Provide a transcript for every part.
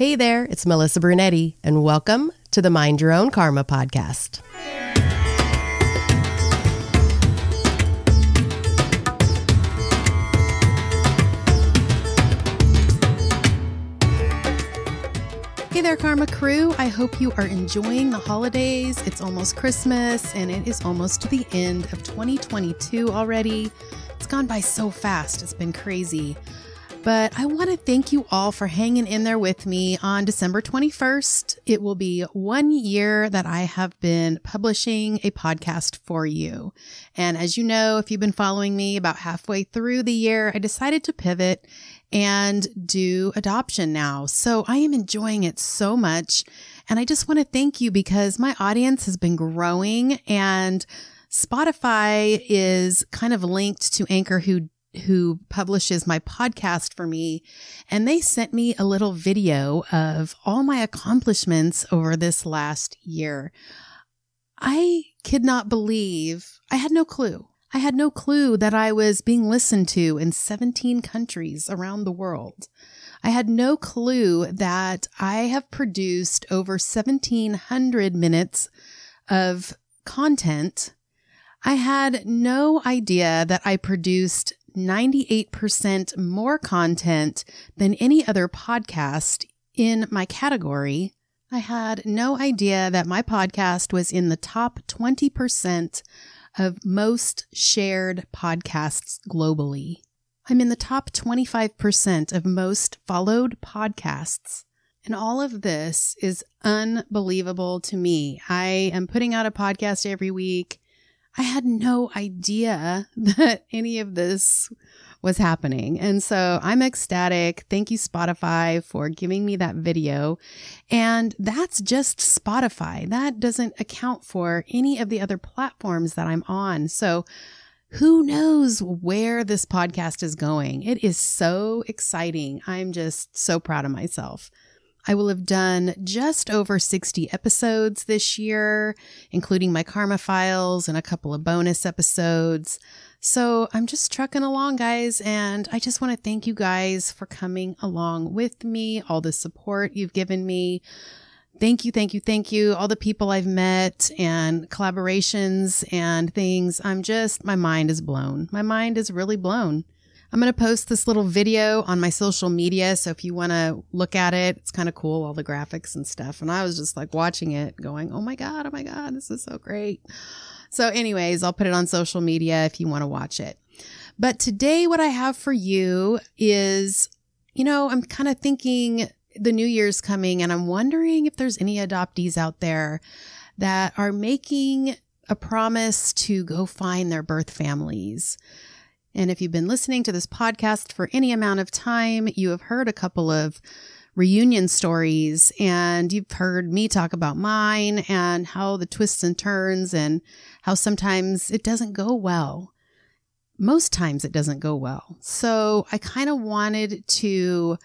Hey there, it's Melissa Brunetti, and welcome to the Mind Your Own Karma podcast. Hey there, Karma Crew. I hope you are enjoying the holidays. It's almost Christmas and it is almost to the end of 2022 already. It's gone by so fast, it's been crazy. But I want to thank you all for hanging in there with me on December 21st. It will be one year that I have been publishing a podcast for you. And as you know, if you've been following me about halfway through the year, I decided to pivot and do adoption now. So I am enjoying it so much. And I just want to thank you because my audience has been growing and Spotify is kind of linked to Anchor who who publishes my podcast for me and they sent me a little video of all my accomplishments over this last year. I could not believe I had no clue I had no clue that I was being listened to in 17 countries around the world. I had no clue that I have produced over 1700 minutes of content. I had no idea that I produced 98% more content than any other podcast in my category. I had no idea that my podcast was in the top 20% of most shared podcasts globally. I'm in the top 25% of most followed podcasts. And all of this is unbelievable to me. I am putting out a podcast every week. I had no idea that any of this was happening. And so I'm ecstatic. Thank you, Spotify, for giving me that video. And that's just Spotify. That doesn't account for any of the other platforms that I'm on. So who knows where this podcast is going? It is so exciting. I'm just so proud of myself. I will have done just over 60 episodes this year, including my Karma files and a couple of bonus episodes. So I'm just trucking along, guys. And I just want to thank you guys for coming along with me, all the support you've given me. Thank you, thank you, thank you. All the people I've met and collaborations and things. I'm just, my mind is blown. My mind is really blown. I'm going to post this little video on my social media. So if you want to look at it, it's kind of cool, all the graphics and stuff. And I was just like watching it going, Oh my God, oh my God, this is so great. So, anyways, I'll put it on social media if you want to watch it. But today, what I have for you is, you know, I'm kind of thinking the new year's coming and I'm wondering if there's any adoptees out there that are making a promise to go find their birth families. And if you've been listening to this podcast for any amount of time, you have heard a couple of reunion stories and you've heard me talk about mine and how the twists and turns and how sometimes it doesn't go well. Most times it doesn't go well. So I kind of wanted to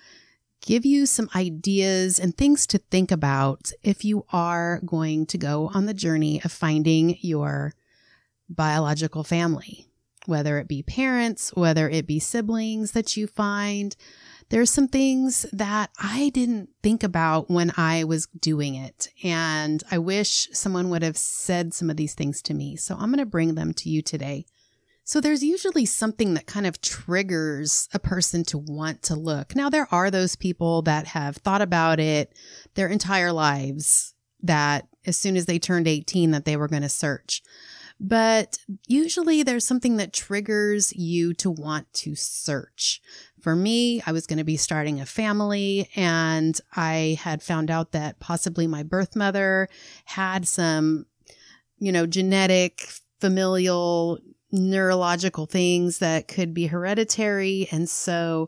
give you some ideas and things to think about if you are going to go on the journey of finding your biological family, whether it be parents, whether it be siblings that you find, there's some things that I didn't think about when I was doing it. And I wish someone would have said some of these things to me. So I'm going to bring them to you today. So there's usually something that kind of triggers a person to want to look. Now, there are those people that have thought about it their entire lives that as soon as they turned 18 that they were going to search. But usually there's something that triggers you to want to search for me, I was going to be starting a family and I had found out that possibly my birth mother had some, you know, genetic, familial, neurological things that could be hereditary. And so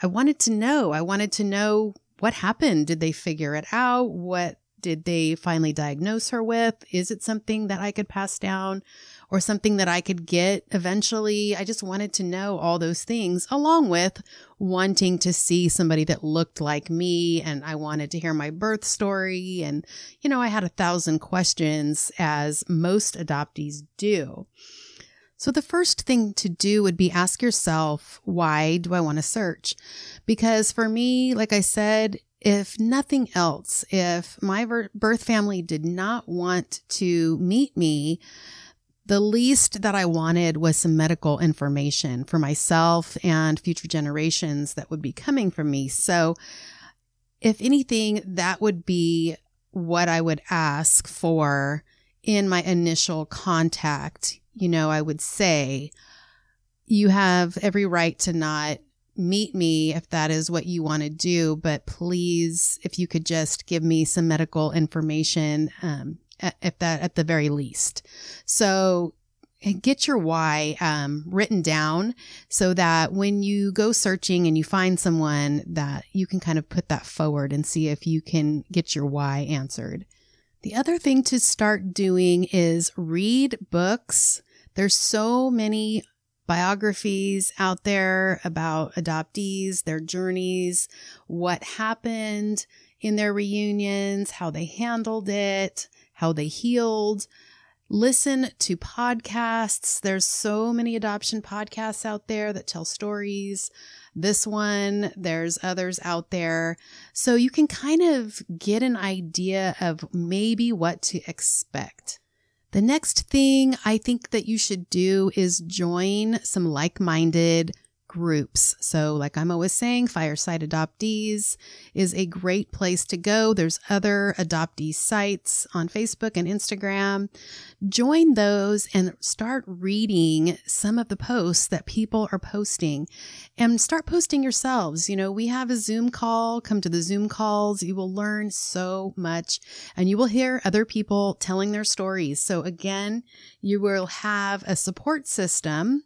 I wanted to know, I wanted to know what happened. Did they figure it out? What did they finally diagnose her with? Is it something that I could pass down? or something that I could get eventually. I just wanted to know all those things along with wanting to see somebody that looked like me. And I wanted to hear my birth story. And, you know, I had a thousand questions as most adoptees do. So the first thing to do would be ask yourself, why do I want to search? Because for me, like I said, if nothing else, if my birth family did not want to meet me, the least that I wanted was some medical information for myself and future generations that would be coming from me. So, if anything, that would be what I would ask for in my initial contact. You know, I would say, you have every right to not meet me if that is what you want to do, but please, if you could just give me some medical information, um, at that at the very least. So get your why um, written down so that when you go searching and you find someone that you can kind of put that forward and see if you can get your why answered. The other thing to start doing is read books. There's so many biographies out there about adoptees, their journeys, what happened in their reunions, how they handled it, how they healed. Listen to podcasts. There's so many adoption podcasts out there that tell stories. This one, there's others out there. So you can kind of get an idea of maybe what to expect. The next thing I think that you should do is join some like minded groups. So, like I'm always saying, Fireside Adoptees is a great place to go. There's other adoptee sites on Facebook and Instagram. Join those and start reading some of the posts that people are posting and start posting yourselves. You know, we have a Zoom call. Come to the Zoom calls. You will learn so much and you will hear other people telling their stories. So, again, you will have a support system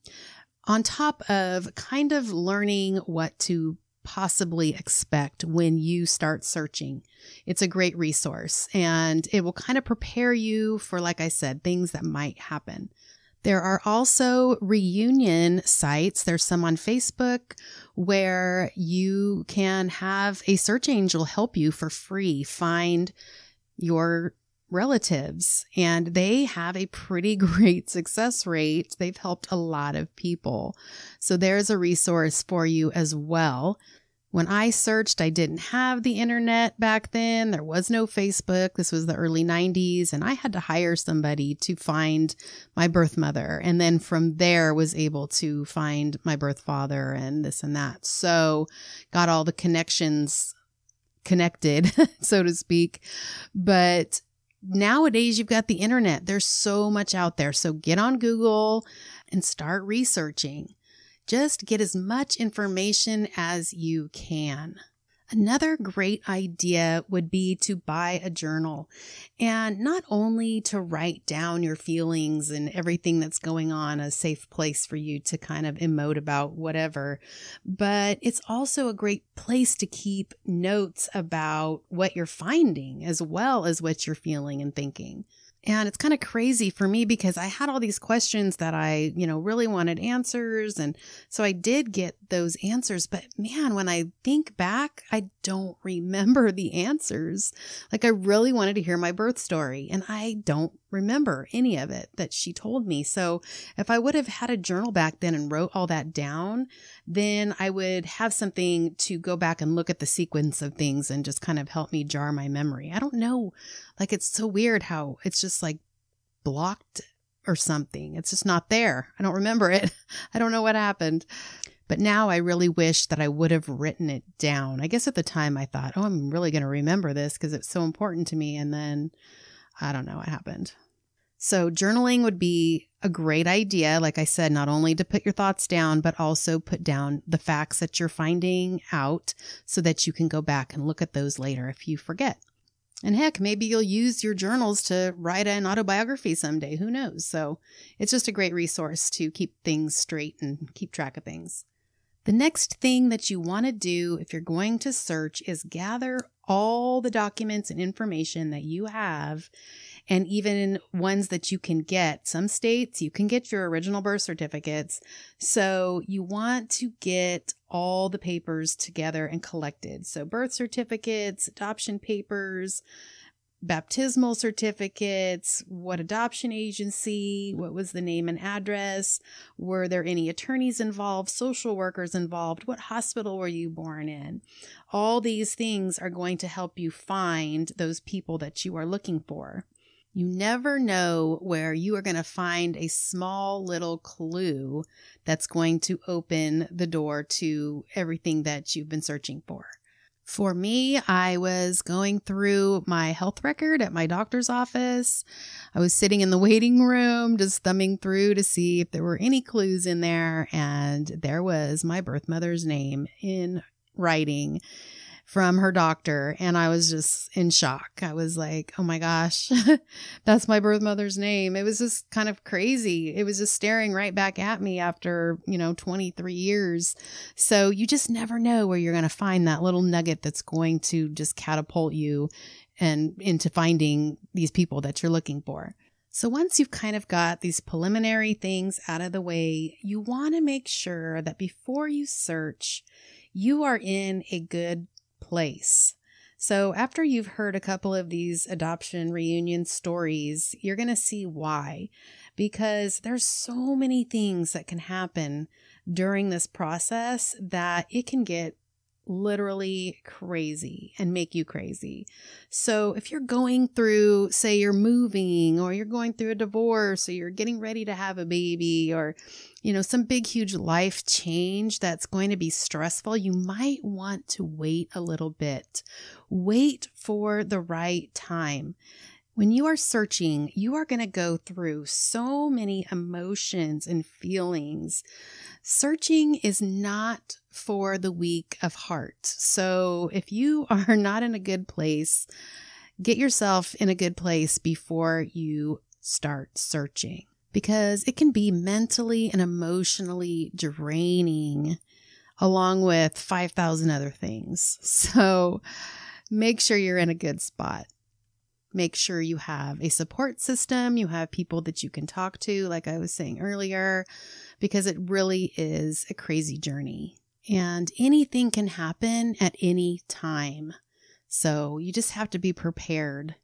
on top of kind of learning what to possibly expect when you start searching. It's a great resource and it will kind of prepare you for, like I said, things that might happen. There are also reunion sites. There's some on Facebook where you can have a search angel help you for free find your relatives and they have a pretty great success rate. They've helped a lot of people. So there's a resource for you as well. When I searched, I didn't have the internet back then. There was no Facebook. This was the early 90s, and I had to hire somebody to find my birth mother. And then from there was able to find my birth father and this and that. So got all the connections connected, so to speak. But nowadays you've got the internet. There's so much out there. So get on Google and start researching. Just get as much information as you can. Another great idea would be to buy a journal and not only to write down your feelings and everything that's going on, a safe place for you to kind of emote about whatever, but it's also a great place to keep notes about what you're finding as well as what you're feeling and thinking. And it's kind of crazy for me because I had all these questions that I, you know, really wanted answers. And so I did get those answers. But man, when I think back, I don't remember the answers. Like I really wanted to hear my birth story and I don't remember any of it that she told me. So if I would have had a journal back then and wrote all that down, then I would have something to go back and look at the sequence of things and just kind of help me jar my memory. I don't know. Like it's so weird how it's just like blocked or something. It's just not there. I don't remember it. I don't know what happened. But now I really wish that I would have written it down. I guess at the time I thought, oh, I'm really going to remember this because it's so important to me. And then I don't know what happened. So, journaling would be a great idea. Like I said, not only to put your thoughts down, but also put down the facts that you're finding out so that you can go back and look at those later if you forget. And heck, maybe you'll use your journals to write an autobiography someday. Who knows? So, it's just a great resource to keep things straight and keep track of things. The next thing that you want to do if you're going to search is gather all the documents and information that you have and even ones that you can get. Some states you can get your original birth certificates. So you want to get all the papers together and collected. So birth certificates, adoption papers, baptismal certificates, what adoption agency, what was the name and address, were there any attorneys involved, social workers involved, what hospital were you born in? All these things are going to help you find those people that you are looking for. You never know where you are going to find a small little clue that's going to open the door to everything that you've been searching for. For me, I was going through my health record at my doctor's office. I was sitting in the waiting room, just thumbing through to see if there were any clues in there. And there was my birth mother's name in writing from her doctor and I was just in shock. I was like, oh my gosh, that's my birth mother's name. It was just kind of crazy. It was just staring right back at me after, you know, 23 years. So you just never know where you're going to find that little nugget that's going to just catapult you and into finding these people that you're looking for. So once you've kind of got these preliminary things out of the way, you want to make sure that before you search, you are in a good place. So, after you've heard a couple of these adoption reunion stories, you're going to see why. Because there's so many things that can happen during this process that it can get literally crazy and make you crazy. So if you're going through, say you're moving or you're going through a divorce or you're getting ready to have a baby or, you know, some big, huge life change that's going to be stressful, you might want to wait a little bit. Wait for the right time. When you are searching, you are going to go through so many emotions and feelings. Searching is not for the weak of heart. So if you are not in a good place, get yourself in a good place before you start searching because it can be mentally and emotionally draining along with 5,000 other things. So make sure you're in a good spot. Make sure you have a support system, you have people that you can talk to, like I was saying earlier, because it really is a crazy journey and anything can happen at any time. So you just have to be prepared.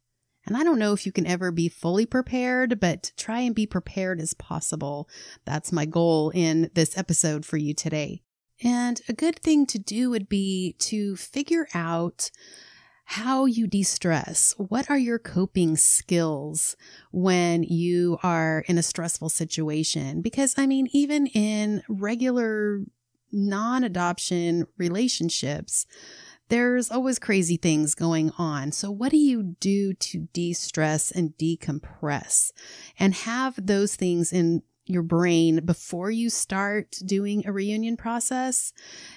And I don't know if you can ever be fully prepared, but try and be prepared as possible. That's my goal in this episode for you today. And a good thing to do would be to figure out how you de stress. What are your coping skills when you are in a stressful situation? Because, I mean, even in regular non adoption relationships, there's always crazy things going on. So, what do you do to de stress and decompress and have those things in your brain before you start doing a reunion process,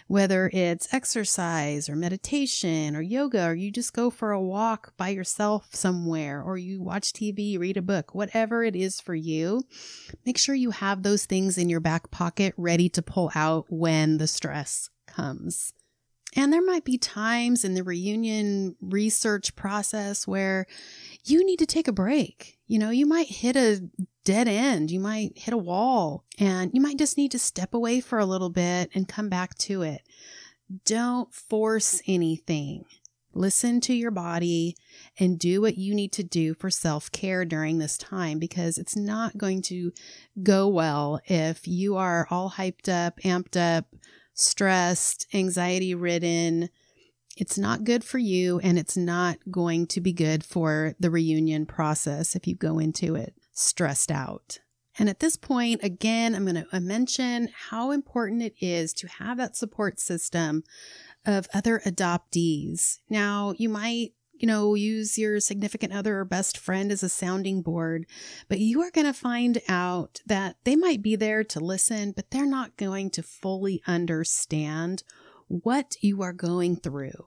whether it's exercise or meditation or yoga, or you just go for a walk by yourself somewhere, or you watch TV, read a book, whatever it is for you, make sure you have those things in your back pocket ready to pull out when the stress comes. And there might be times in the reunion research process where you need to take a break. You know, you might hit a dead end. You might hit a wall and you might just need to step away for a little bit and come back to it. Don't force anything. Listen to your body and do what you need to do for self care during this time because it's not going to go well if you are all hyped up, amped up, stressed, anxiety ridden. It's not good for you and it's not going to be good for the reunion process if you go into it stressed out. And at this point, again, I'm going to uh, mention how important it is to have that support system of other adoptees. Now, you might you know, use your significant other or best friend as a sounding board, but you are going to find out that they might be there to listen, but they're not going to fully understand what you are going through.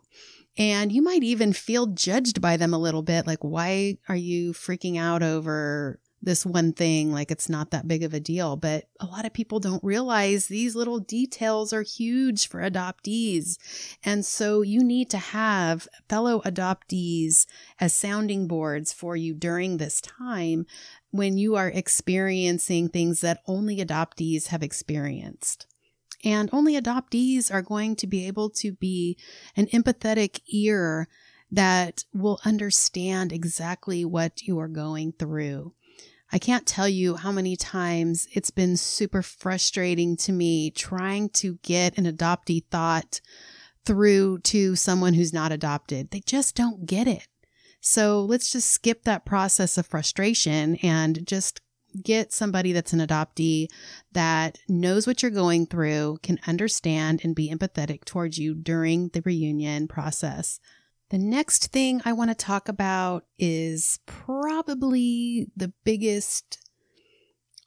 And you might even feel judged by them a little bit. Like, why are you freaking out over this one thing like it's not that big of a deal. But a lot of people don't realize these little details are huge for adoptees. And so you need to have fellow adoptees as sounding boards for you during this time when you are experiencing things that only adoptees have experienced. And only adoptees are going to be able to be an empathetic ear that will understand exactly what you are going through. I can't tell you how many times it's been super frustrating to me trying to get an adoptee thought through to someone who's not adopted. They just don't get it. So let's just skip that process of frustration and just get somebody that's an adoptee that knows what you're going through, can understand and be empathetic towards you during the reunion process. The next thing I want to talk about is probably the biggest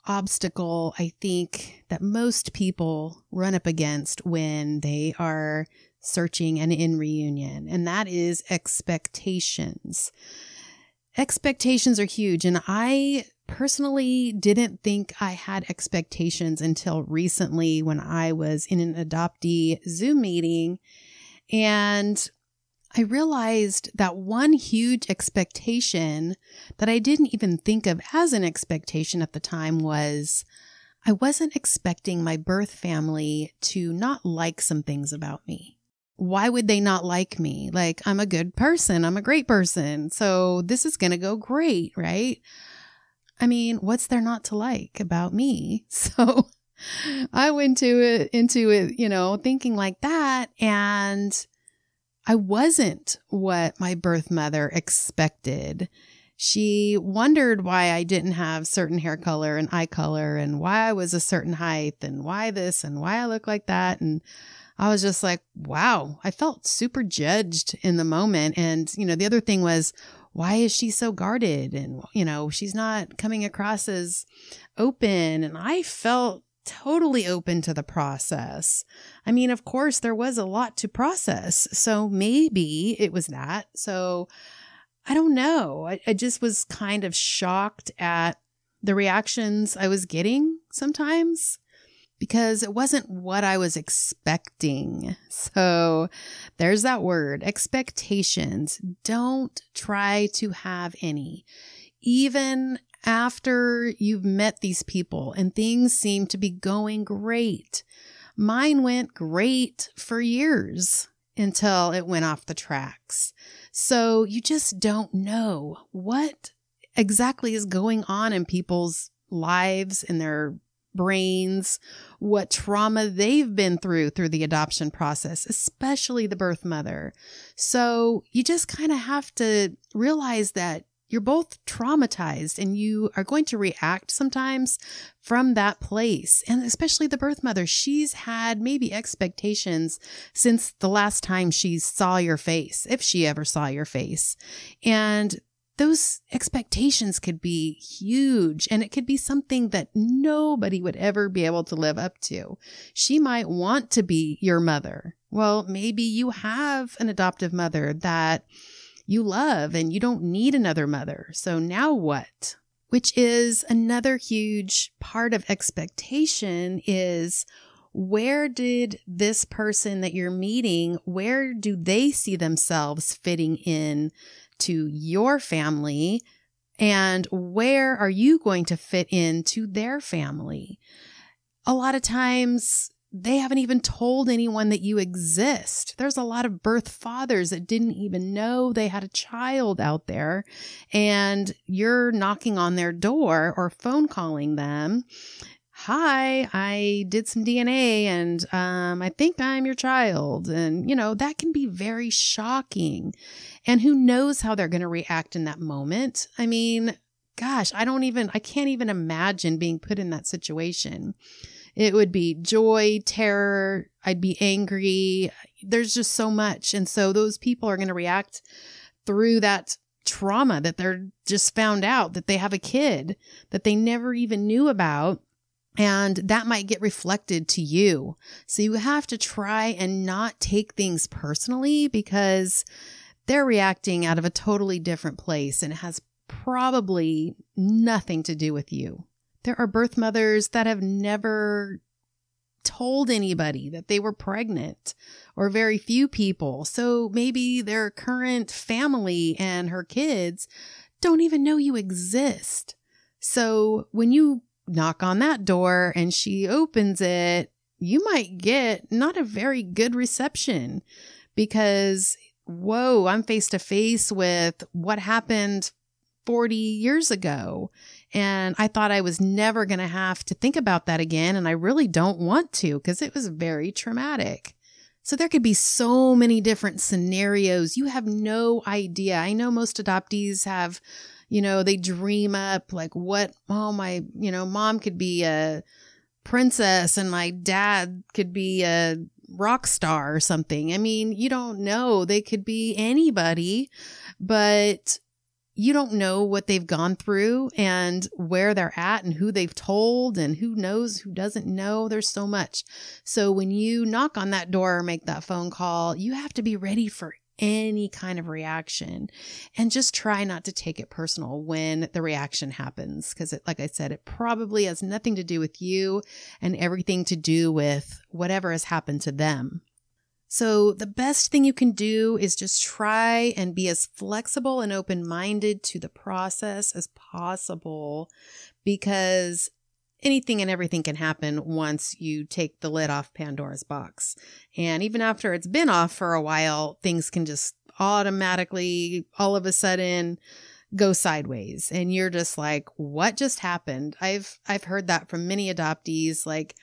obstacle I think that most people run up against when they are searching and in reunion, and that is expectations. Expectations are huge, and I personally didn't think I had expectations until recently when I was in an adoptee Zoom meeting and I realized that one huge expectation that I didn't even think of as an expectation at the time was I wasn't expecting my birth family to not like some things about me. Why would they not like me? Like, I'm a good person. I'm a great person. So this is to go great, right? I mean, what's there not to like about me? So I went to it, into it, you know, thinking like that. And I wasn't what my birth mother expected. She wondered why I didn't have certain hair color and eye color and why I was a certain height and why this and why I look like that. And I was just like, wow, I felt super judged in the moment. And, you know, the other thing was, why is she so guarded? And, you know, she's not coming across as open. And I felt totally open to the process. I mean, of course, there was a lot to process. So maybe it was that. So I don't know. I, I just was kind of shocked at the reactions I was getting sometimes because it wasn't what I was expecting. So there's that word expectations. Don't try to have any. Even after you've met these people and things seem to be going great. Mine went great for years until it went off the tracks. So you just don't know what exactly is going on in people's lives and their brains, what trauma they've been through through the adoption process, especially the birth mother. So you just kind of have to realize that you're both traumatized and you are going to react sometimes from that place. And especially the birth mother, she's had maybe expectations since the last time she saw your face, if she ever saw your face. And those expectations could be huge and it could be something that nobody would ever be able to live up to. She might want to be your mother. Well, maybe you have an adoptive mother that you love and you don't need another mother. So now what? Which is another huge part of expectation is where did this person that you're meeting, where do they see themselves fitting in to your family? And where are you going to fit into their family? A lot of times they haven't even told anyone that you exist. There's a lot of birth fathers that didn't even know they had a child out there, and you're knocking on their door or phone calling them. Hi, I did some DNA and um, I think I'm your child. And, you know, that can be very shocking. And who knows how they're going to react in that moment? I mean, gosh, I don't even, I can't even imagine being put in that situation. It would be joy, terror. I'd be angry. There's just so much. And so those people are going to react through that trauma that they're just found out that they have a kid that they never even knew about. And that might get reflected to you. So you have to try and not take things personally because they're reacting out of a totally different place and it has probably nothing to do with you. There are birth mothers that have never told anybody that they were pregnant or very few people. So maybe their current family and her kids don't even know you exist. So when you knock on that door and she opens it, you might get not a very good reception because whoa, I'm face to face with what happened 40 years ago. And I thought I was never going to have to think about that again. And I really don't want to because it was very traumatic. So there could be so many different scenarios. You have no idea. I know most adoptees have, you know, they dream up like what, oh, my, you know, mom could be a princess and my dad could be a rock star or something. I mean, you don't know. They could be anybody, but you don't know what they've gone through and where they're at and who they've told and who knows who doesn't know. There's so much. So when you knock on that door or make that phone call, you have to be ready for any kind of reaction and just try not to take it personal when the reaction happens. Cause it, like I said, it probably has nothing to do with you and everything to do with whatever has happened to them. So, the best thing you can do is just try and be as flexible and open minded to the process as possible because anything and everything can happen once you take the lid off Pandora's box. And even after it's been off for a while, things can just automatically, all of a sudden, go sideways and you're just like what just happened i've i've heard that from many adoptees like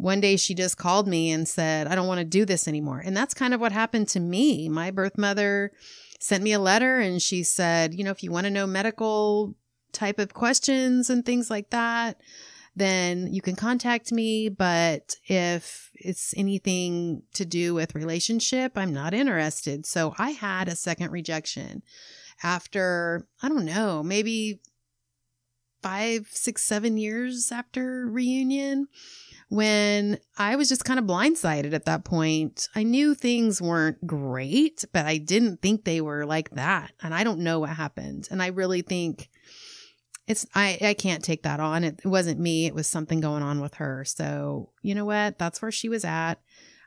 one day she just called me and said, I don't want to do this anymore. And that's kind of what happened to me. My birth mother sent me a letter and she said, you know, if you want to know medical type of questions and things like that, then you can contact me. But if it's anything to do with relationship, I'm not interested. So I had a second rejection after, I don't know, maybe five, six, seven years after reunion when I was just kind of blindsided at that point. I knew things weren't great, but I didn't think they were like that. And I don't know what happened. And I really think it's, I, I can't take that on. It, it wasn't me. It was something going on with her. So, you know what? That's where she was at.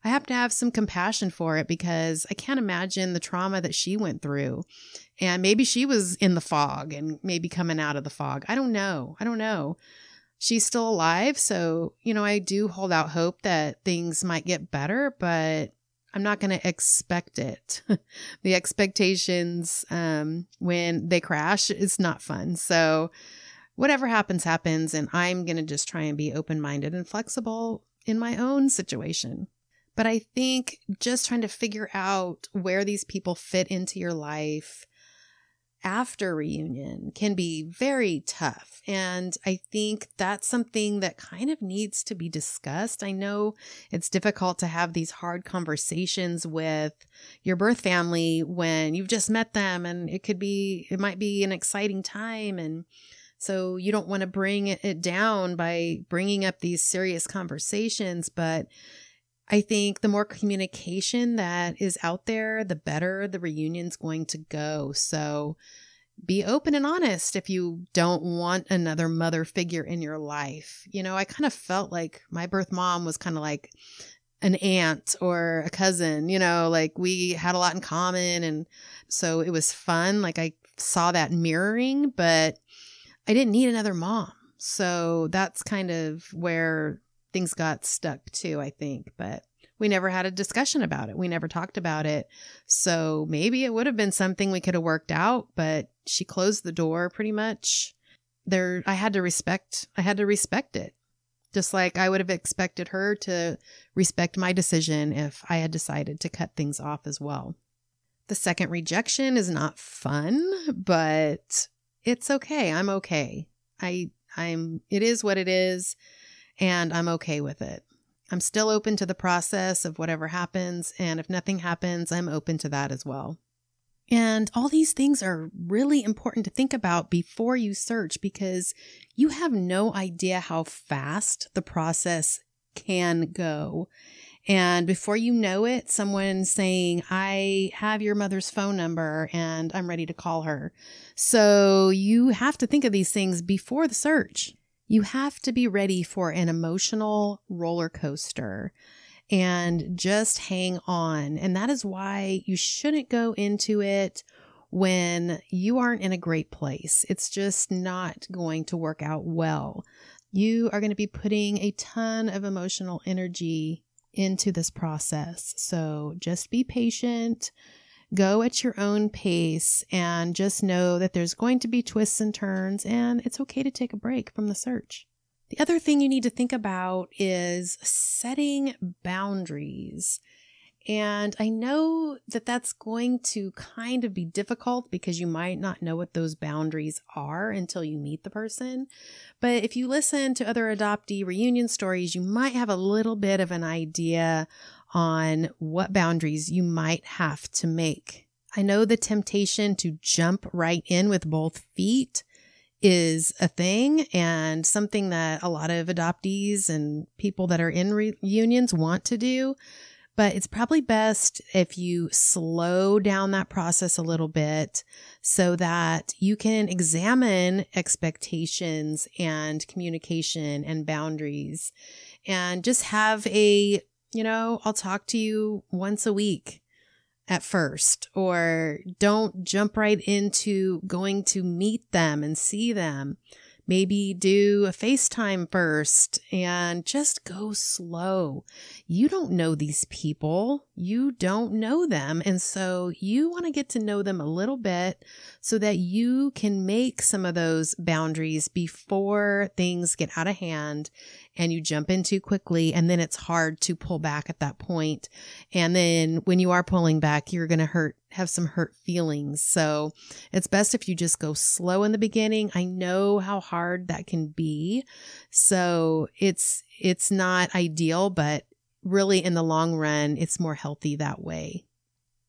I have to have some compassion for it because I can't imagine the trauma that she went through. And maybe she was in the fog and maybe coming out of the fog. I don't know. I don't know she's still alive. So, you know, I do hold out hope that things might get better, but I'm not going to expect it. the expectations um, when they crash is not fun. So, whatever happens, happens. And I'm going to just try and be open minded and flexible in my own situation. But I think just trying to figure out where these people fit into your life after reunion can be very tough. And I think that's something that kind of needs to be discussed. I know it's difficult to have these hard conversations with your birth family when you've just met them and it could be, it might be an exciting time. And so you don't want to bring it down by bringing up these serious conversations, but I think the more communication that is out there, the better the reunion's going to go. So be open and honest if you don't want another mother figure in your life. You know, I kind of felt like my birth mom was kind of like an aunt or a cousin, you know, like we had a lot in common. And so it was fun. Like I saw that mirroring, but I didn't need another mom. So that's kind of where things got stuck too, I think. But we never had a discussion about it. We never talked about it. So maybe it would have been something we could have worked out, but she closed the door pretty much. There, I had to respect, I had to respect it. Just like I would have expected her to respect my decision if I had decided to cut things off as well. The second rejection is not fun, but it's okay. I'm okay. I, I'm, it is what it is, and I'm okay with it. I'm still open to the process of whatever happens. And if nothing happens, I'm open to that as well. And all these things are really important to think about before you search because you have no idea how fast the process can go. And before you know it, someone saying, I have your mother's phone number and I'm ready to call her. So you have to think of these things before the search you have to be ready for an emotional roller coaster and just hang on. And that is why you shouldn't go into it when you aren't in a great place. It's just not going to work out well. You are going to be putting a ton of emotional energy into this process. So just be patient. Go at your own pace and just know that there's going to be twists and turns, and it's okay to take a break from the search. The other thing you need to think about is setting boundaries. And I know that that's going to kind of be difficult because you might not know what those boundaries are until you meet the person. But if you listen to other adoptee reunion stories, you might have a little bit of an idea on what boundaries you might have to make. I know the temptation to jump right in with both feet is a thing and something that a lot of adoptees and people that are in reunions want to do. But it's probably best if you slow down that process a little bit so that you can examine expectations and communication and boundaries and just have a, you know, I'll talk to you once a week at first, or don't jump right into going to meet them and see them maybe do a FaceTime first and just go slow. You don't know these people. You don't know them. And so you want to get to know them a little bit so that you can make some of those boundaries before things get out of hand and you jump in too quickly and then it's hard to pull back at that point. And then when you are pulling back, you're going to hurt, have some hurt feelings. So it's best if you just go slow in the beginning. I know how hard that can be. So it's, it's not ideal, but really in the long run, it's more healthy that way.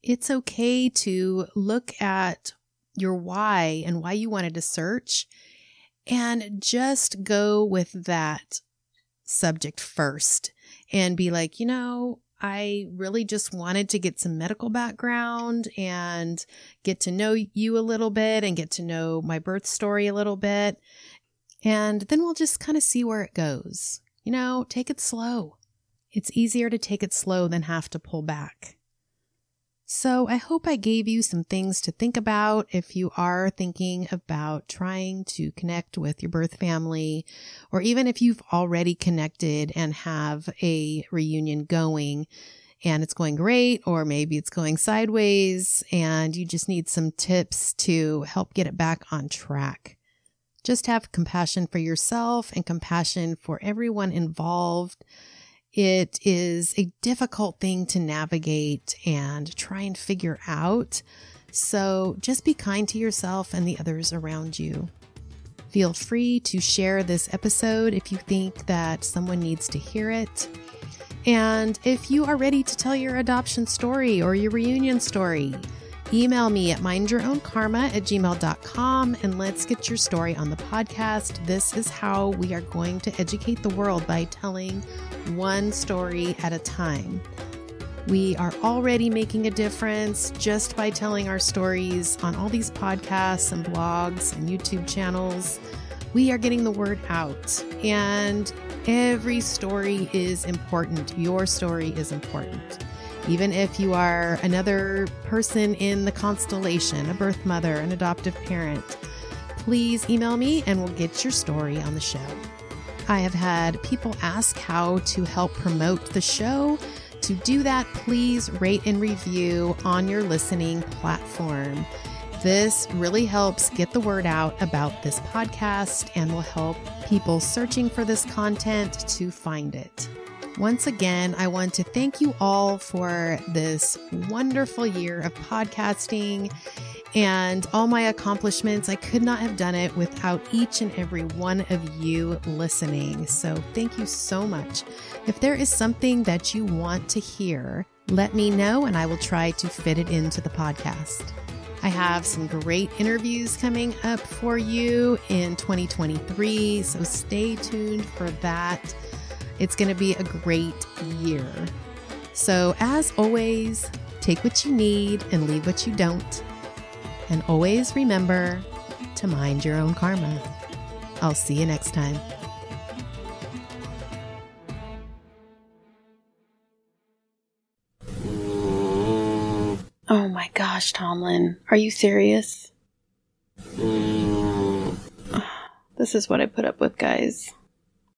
It's okay to look at your why and why you wanted to search and just go with that subject first and be like, you know, I really just wanted to get some medical background and get to know you a little bit and get to know my birth story a little bit. And then we'll just kind of see where it goes. You know, take it slow. It's easier to take it slow than have to pull back. So I hope I gave you some things to think about if you are thinking about trying to connect with your birth family, or even if you've already connected and have a reunion going and it's going great, or maybe it's going sideways and you just need some tips to help get it back on track. Just have compassion for yourself and compassion for everyone involved it is a difficult thing to navigate and try and figure out. So just be kind to yourself and the others around you. Feel free to share this episode if you think that someone needs to hear it. And if you are ready to tell your adoption story or your reunion story, email me at mindyourownkarma at gmail.com and let's get your story on the podcast. This is how we are going to educate the world by telling one story at a time. We are already making a difference just by telling our stories on all these podcasts and blogs and YouTube channels. We are getting the word out, and every story is important. Your story is important. Even if you are another person in the constellation, a birth mother, an adoptive parent, please email me and we'll get your story on the show. I have had people ask how to help promote the show. To do that, please rate and review on your listening platform. This really helps get the word out about this podcast and will help people searching for this content to find it. Once again, I want to thank you all for this wonderful year of podcasting and all my accomplishments. I could not have done it without each and every one of you listening. So thank you so much. If there is something that you want to hear, let me know and I will try to fit it into the podcast. I have some great interviews coming up for you in 2023, so stay tuned for that. It's going to be a great year. So, as always, take what you need and leave what you don't. And always remember to mind your own karma. I'll see you next time. Oh my gosh, Tomlin. Are you serious? This is what I put up with, guys.